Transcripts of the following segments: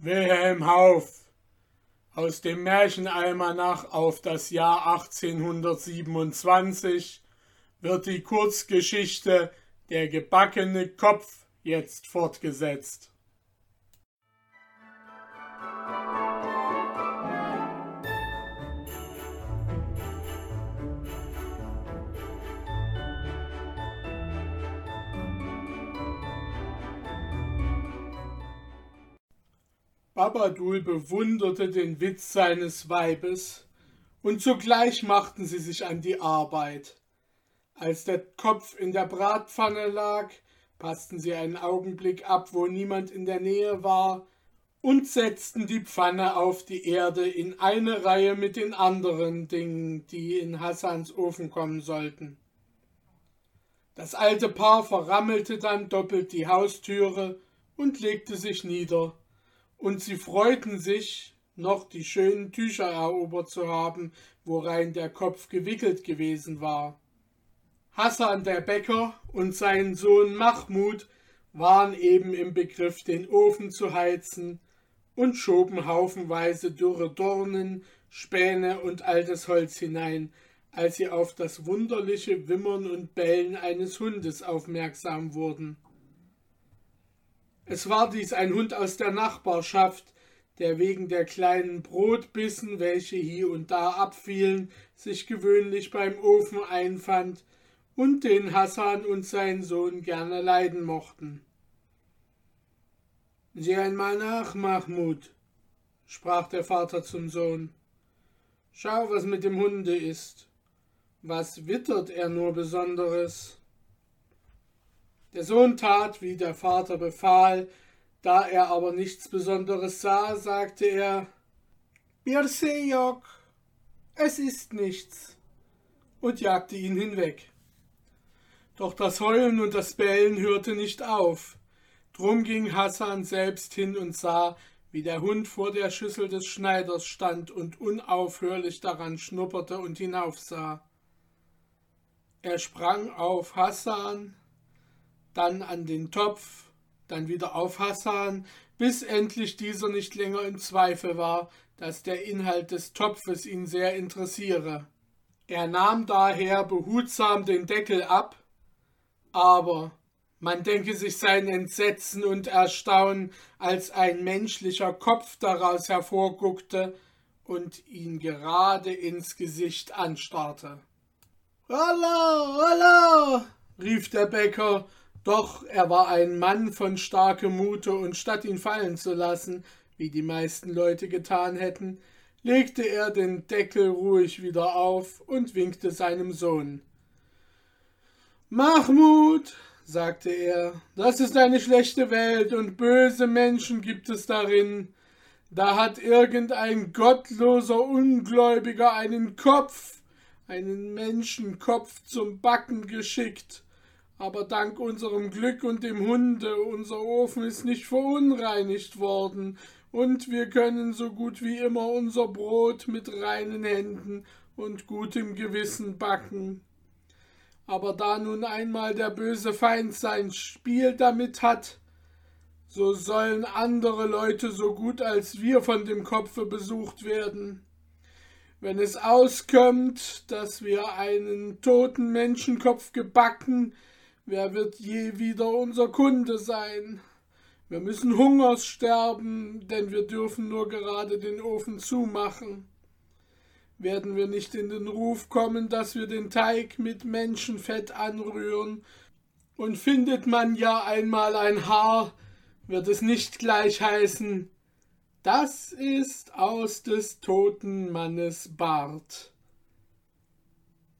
Wilhelm Hauf aus dem Märchenalmanach auf das Jahr 1827 wird die Kurzgeschichte Der gebackene Kopf jetzt fortgesetzt. Babadul bewunderte den Witz seines Weibes, und sogleich machten sie sich an die Arbeit. Als der Kopf in der Bratpfanne lag, passten sie einen Augenblick ab, wo niemand in der Nähe war, und setzten die Pfanne auf die Erde in eine Reihe mit den anderen Dingen, die in Hassans Ofen kommen sollten. Das alte Paar verrammelte dann doppelt die Haustüre und legte sich nieder und sie freuten sich, noch die schönen Tücher erobert zu haben, worein der Kopf gewickelt gewesen war. Hassan der Bäcker und sein Sohn Mahmud waren eben im Begriff, den Ofen zu heizen und schoben haufenweise dürre Dornen, Späne und altes Holz hinein, als sie auf das wunderliche Wimmern und Bellen eines Hundes aufmerksam wurden. Es war dies ein Hund aus der Nachbarschaft, der wegen der kleinen Brotbissen, welche hier und da abfielen, sich gewöhnlich beim Ofen einfand und den Hassan und sein Sohn gerne leiden mochten. Sieh einmal nach, Mahmud, sprach der Vater zum Sohn. Schau, was mit dem Hunde ist. Was wittert er nur Besonderes? Der Sohn tat, wie der Vater befahl, da er aber nichts Besonderes sah, sagte er Birsejok, es ist nichts, und jagte ihn hinweg. Doch das Heulen und das Bellen hörte nicht auf. Drum ging Hassan selbst hin und sah, wie der Hund vor der Schüssel des Schneiders stand und unaufhörlich daran schnupperte und hinaufsah. Er sprang auf Hassan, dann an den Topf, dann wieder auf Hassan, bis endlich dieser nicht länger im Zweifel war, dass der Inhalt des Topfes ihn sehr interessiere. Er nahm daher behutsam den Deckel ab, aber man denke sich sein Entsetzen und Erstaunen, als ein menschlicher Kopf daraus hervorguckte und ihn gerade ins Gesicht anstarrte. Hallo, hallo, rief der Bäcker doch er war ein Mann von starkem Mute, und statt ihn fallen zu lassen, wie die meisten Leute getan hätten, legte er den Deckel ruhig wieder auf und winkte seinem Sohn. Mahmud, sagte er, das ist eine schlechte Welt und böse Menschen gibt es darin. Da hat irgendein gottloser Ungläubiger einen Kopf, einen Menschenkopf zum Backen geschickt aber dank unserem Glück und dem Hunde, unser Ofen ist nicht verunreinigt worden, und wir können so gut wie immer unser Brot mit reinen Händen und gutem Gewissen backen. Aber da nun einmal der böse Feind sein Spiel damit hat, so sollen andere Leute so gut als wir von dem Kopfe besucht werden. Wenn es auskömmt, dass wir einen toten Menschenkopf gebacken, Wer wird je wieder unser Kunde sein? Wir müssen Hungers sterben, denn wir dürfen nur gerade den Ofen zumachen. Werden wir nicht in den Ruf kommen, dass wir den Teig mit Menschenfett anrühren, und findet man ja einmal ein Haar, wird es nicht gleich heißen, das ist aus des toten Mannes Bart.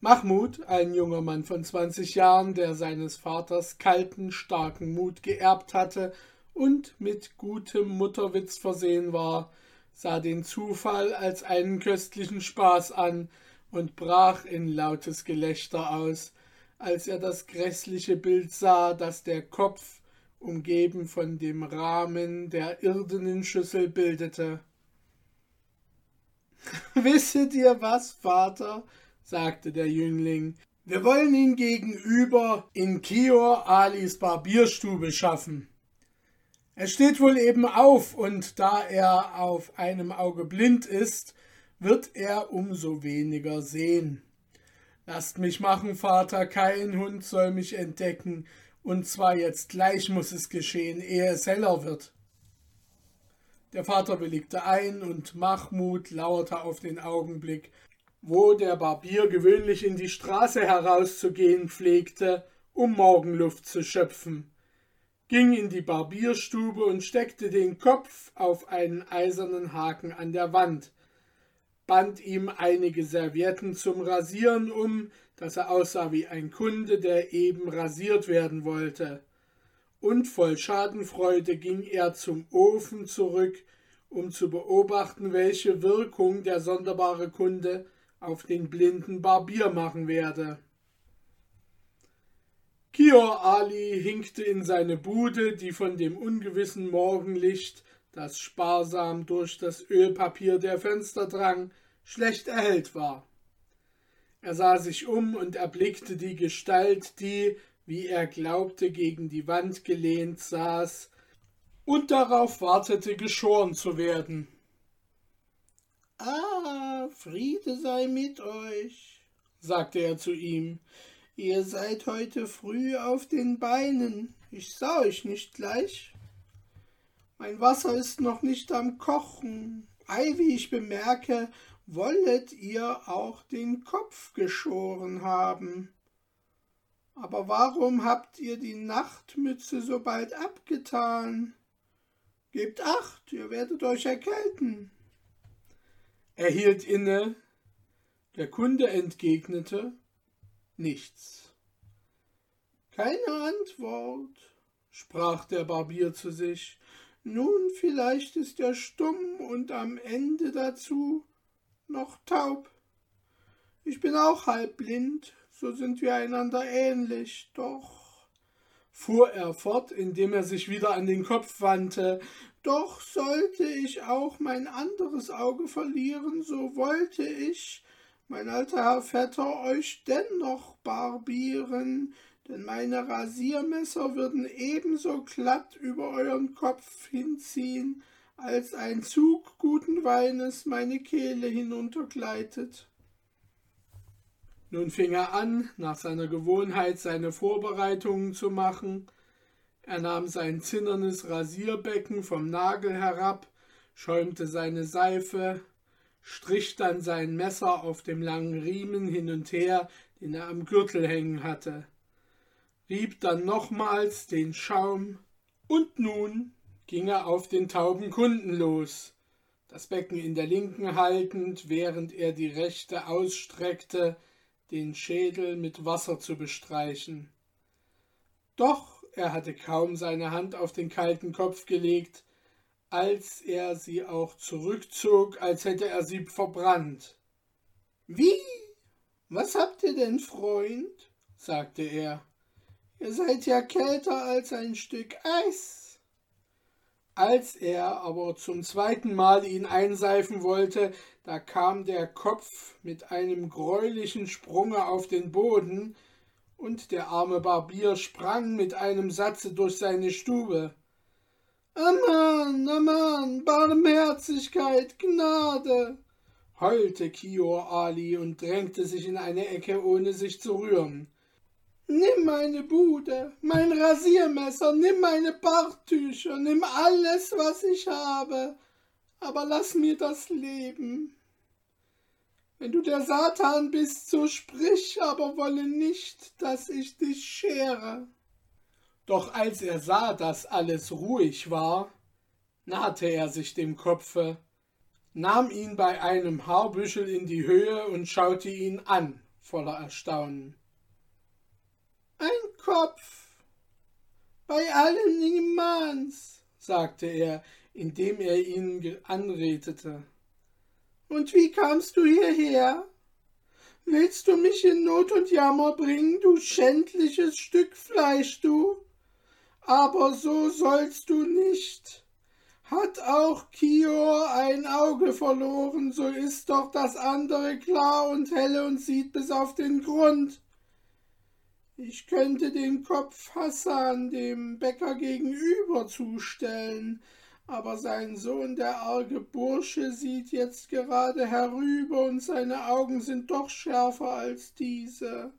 Mahmud, ein junger Mann von zwanzig Jahren, der seines Vaters kalten, starken Mut geerbt hatte und mit gutem Mutterwitz versehen war, sah den Zufall als einen köstlichen Spaß an und brach in lautes Gelächter aus, als er das grässliche Bild sah, das der Kopf, umgeben von dem Rahmen der irdenen Schüssel, bildete. Wisset ihr was, Vater? Sagte der Jüngling. Wir wollen ihn gegenüber in Kior Alis Barbierstube schaffen. Er steht wohl eben auf, und da er auf einem Auge blind ist, wird er umso weniger sehen. Lasst mich machen, Vater, kein Hund soll mich entdecken, und zwar jetzt gleich muss es geschehen, ehe es heller wird. Der Vater willigte ein, und Mahmud lauerte auf den Augenblick, wo der Barbier gewöhnlich in die Straße herauszugehen pflegte, um Morgenluft zu schöpfen, ging in die Barbierstube und steckte den Kopf auf einen eisernen Haken an der Wand, band ihm einige Servietten zum Rasieren um, dass er aussah wie ein Kunde, der eben rasiert werden wollte. Und voll Schadenfreude ging er zum Ofen zurück, um zu beobachten, welche Wirkung der sonderbare Kunde auf den blinden Barbier machen werde. Kior Ali hinkte in seine Bude, die von dem ungewissen Morgenlicht das sparsam durch das Ölpapier der Fenster drang, schlecht erhellt war. Er sah sich um und erblickte die Gestalt, die, wie er glaubte, gegen die Wand gelehnt saß und darauf wartete, geschoren zu werden. Friede sei mit euch, sagte er zu ihm. Ihr seid heute früh auf den Beinen. Ich sah euch nicht gleich. Mein Wasser ist noch nicht am Kochen. Ei, wie ich bemerke, wollet ihr auch den Kopf geschoren haben. Aber warum habt ihr die Nachtmütze so bald abgetan? Gebt acht, ihr werdet euch erkälten. Er hielt inne, der Kunde entgegnete nichts. Keine Antwort, sprach der Barbier zu sich, nun vielleicht ist er stumm und am Ende dazu noch taub. Ich bin auch halb blind, so sind wir einander ähnlich, doch, fuhr er fort, indem er sich wieder an den Kopf wandte, doch sollte ich auch mein anderes Auge verlieren, so wollte ich, mein alter Herr Vetter, euch dennoch barbieren, denn meine Rasiermesser würden ebenso glatt über euren Kopf hinziehen, als ein Zug guten Weines meine Kehle hinuntergleitet. Nun fing er an, nach seiner Gewohnheit seine Vorbereitungen zu machen. Er nahm sein zinnernes Rasierbecken vom Nagel herab, schäumte seine Seife, strich dann sein Messer auf dem langen Riemen hin und her, den er am Gürtel hängen hatte rieb dann nochmals den Schaum, und nun ging er auf den tauben Kunden los, das Becken in der linken haltend, während er die rechte ausstreckte, den Schädel mit Wasser zu bestreichen. Doch er hatte kaum seine Hand auf den kalten Kopf gelegt, als er sie auch zurückzog, als hätte er sie verbrannt. Wie? Was habt ihr denn, Freund? sagte er. Ihr seid ja kälter als ein Stück Eis. Als er aber zum zweiten Mal ihn einseifen wollte, da kam der Kopf mit einem greulichen Sprunge auf den Boden, und der arme Barbier sprang mit einem Satze durch seine Stube. Aman, Aman, Barmherzigkeit, Gnade, heulte Kior Ali und drängte sich in eine Ecke, ohne sich zu rühren. Nimm meine Bude, mein Rasiermesser, nimm meine Barttücher, nimm alles, was ich habe, aber lass mir das Leben. Wenn du der Satan bist, so sprich, aber wolle nicht, dass ich dich schere. Doch als er sah, dass alles ruhig war, nahte er sich dem Kopfe, nahm ihn bei einem Haarbüschel in die Höhe und schaute ihn an, voller Erstaunen. Ein Kopf. Bei allen Imans, sagte er, indem er ihn anredete. Und wie kamst du hierher? Willst du mich in Not und Jammer bringen, du schändliches Stück Fleisch, du? Aber so sollst du nicht. Hat auch Kior ein Auge verloren, so ist doch das andere klar und helle und sieht bis auf den Grund. Ich könnte den Kopf Hassan, dem Bäcker gegenüber, zustellen, aber sein Sohn, der arge Bursche, sieht jetzt gerade herüber, und seine Augen sind doch schärfer als diese.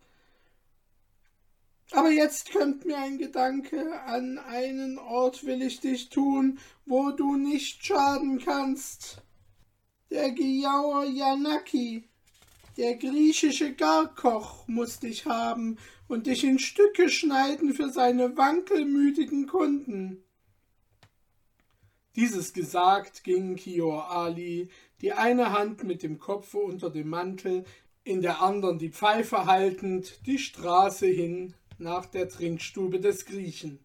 Aber jetzt kommt mir ein Gedanke, an einen Ort will ich dich tun, wo du nicht schaden kannst. Der Giaur Janaki, der griechische Garkoch, muss dich haben und dich in Stücke schneiden für seine wankelmütigen Kunden. Dieses gesagt, ging Kior Ali, die eine Hand mit dem Kopfe unter dem Mantel, in der anderen die Pfeife haltend, die Straße hin nach der Trinkstube des Griechen.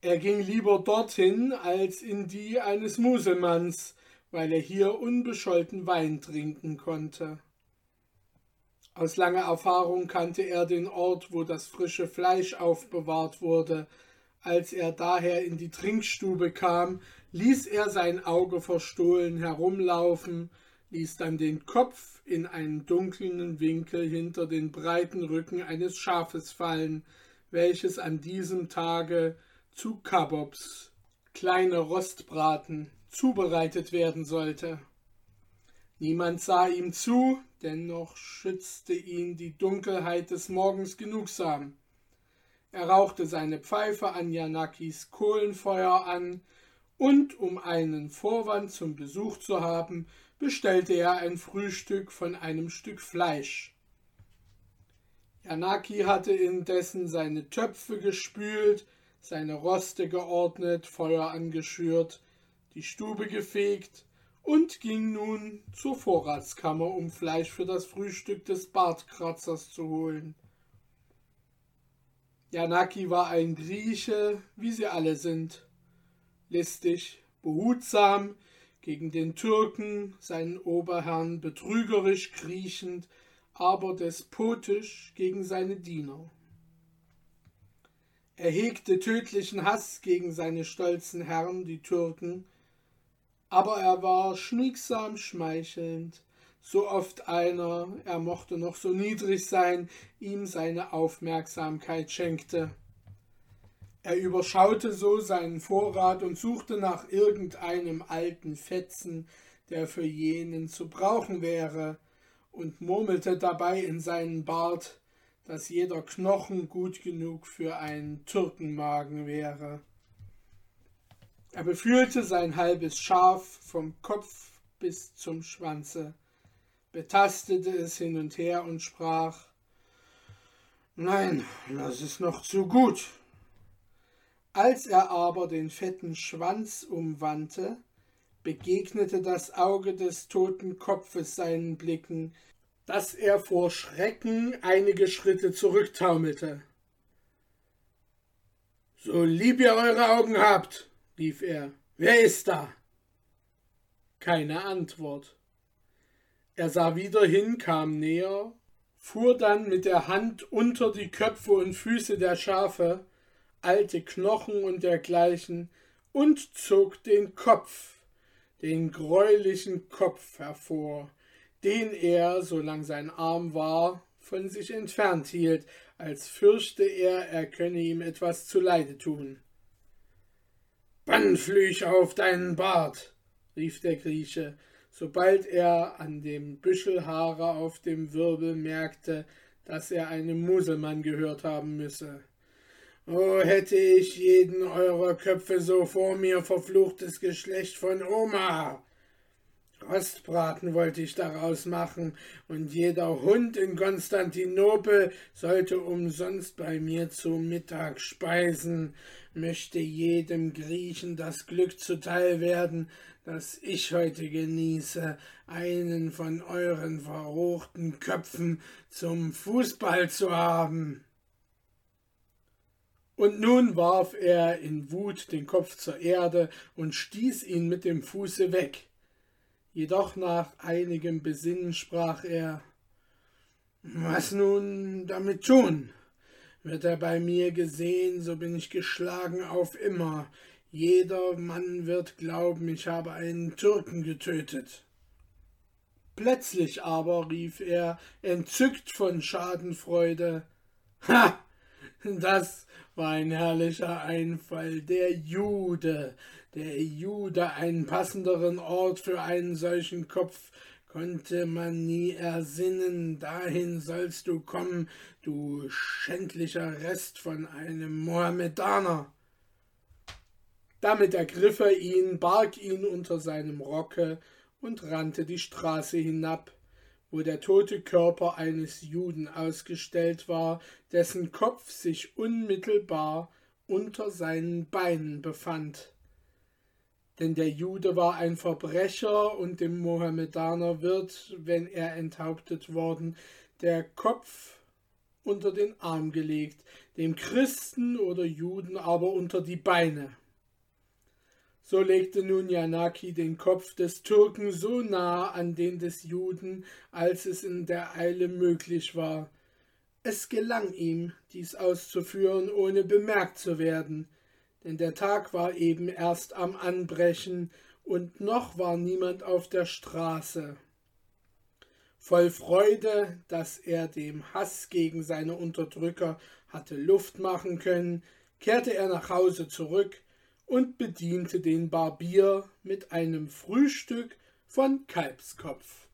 Er ging lieber dorthin als in die eines Muselmanns, weil er hier unbescholten Wein trinken konnte. Aus langer Erfahrung kannte er den Ort, wo das frische Fleisch aufbewahrt wurde. Als er daher in die Trinkstube kam, ließ er sein Auge verstohlen herumlaufen, ließ dann den Kopf in einen dunklen Winkel hinter den breiten Rücken eines Schafes fallen, welches an diesem Tage zu Kabobs, kleine Rostbraten, zubereitet werden sollte. Niemand sah ihm zu, dennoch schützte ihn die Dunkelheit des Morgens genugsam. Er rauchte seine Pfeife an Janakis Kohlenfeuer an, und um einen Vorwand zum Besuch zu haben, bestellte er ein Frühstück von einem Stück Fleisch. Janaki hatte indessen seine Töpfe gespült, seine Roste geordnet, Feuer angeschürt, die Stube gefegt und ging nun zur Vorratskammer, um Fleisch für das Frühstück des Bartkratzers zu holen. Janaki war ein Grieche, wie sie alle sind, listig, behutsam, gegen den Türken, seinen Oberherrn, betrügerisch kriechend, aber despotisch gegen seine Diener. Er hegte tödlichen Hass gegen seine stolzen Herren, die Türken, aber er war schmiegsam schmeichelnd, so oft einer, er mochte noch so niedrig sein, ihm seine Aufmerksamkeit schenkte. Er überschaute so seinen Vorrat und suchte nach irgendeinem alten Fetzen, der für jenen zu brauchen wäre, und murmelte dabei in seinen Bart, dass jeder Knochen gut genug für einen Türkenmagen wäre. Er befühlte sein halbes Schaf vom Kopf bis zum Schwanze, betastete es hin und her und sprach Nein, das ist noch zu gut. Als er aber den fetten Schwanz umwandte, begegnete das Auge des toten Kopfes seinen Blicken, dass er vor Schrecken einige Schritte zurücktaumelte. So lieb ihr eure Augen habt, rief er, wer ist da? Keine Antwort. Er sah wieder hin, kam näher, fuhr dann mit der Hand unter die Köpfe und Füße der Schafe, alte Knochen und dergleichen und zog den Kopf, den greulichen Kopf hervor, den er, solang sein Arm war, von sich entfernt hielt, als fürchte er, er könne ihm etwas zuleide tun. Bannflüch auf deinen Bart, rief der Grieche, sobald er an dem Büschel Haare auf dem Wirbel merkte, dass er einem Muselmann gehört haben müsse. Oh, hätte ich jeden eurer Köpfe so vor mir, verfluchtes Geschlecht von Oma. Rostbraten wollte ich daraus machen, und jeder Hund in Konstantinopel sollte umsonst bei mir zu Mittag speisen, möchte jedem Griechen das Glück zuteil werden, das ich heute genieße, einen von euren verruchten Köpfen zum Fußball zu haben. Und nun warf er in Wut den Kopf zur Erde und stieß ihn mit dem Fuße weg. Jedoch nach einigem Besinnen sprach er Was nun damit tun? Wird er bei mir gesehen, so bin ich geschlagen auf immer. Jeder Mann wird glauben, ich habe einen Türken getötet. Plötzlich aber rief er, entzückt von Schadenfreude Ha! Das war ein herrlicher Einfall. Der Jude, der Jude, einen passenderen Ort für einen solchen Kopf konnte man nie ersinnen. Dahin sollst du kommen, du schändlicher Rest von einem Mohammedaner. Damit ergriff er ihn, barg ihn unter seinem Rocke und rannte die Straße hinab, wo der tote Körper eines Juden ausgestellt war, dessen Kopf sich unmittelbar unter seinen Beinen befand. Denn der Jude war ein Verbrecher und dem Mohammedaner wird, wenn er enthauptet worden, der Kopf unter den Arm gelegt, dem Christen oder Juden aber unter die Beine. So legte nun Janaki den Kopf des Türken so nah an den des Juden, als es in der Eile möglich war. Es gelang ihm, dies auszuführen, ohne bemerkt zu werden, denn der Tag war eben erst am Anbrechen und noch war niemand auf der Straße. Voll Freude, dass er dem Hass gegen seine Unterdrücker hatte Luft machen können, kehrte er nach Hause zurück, und bediente den Barbier mit einem Frühstück von Kalbskopf.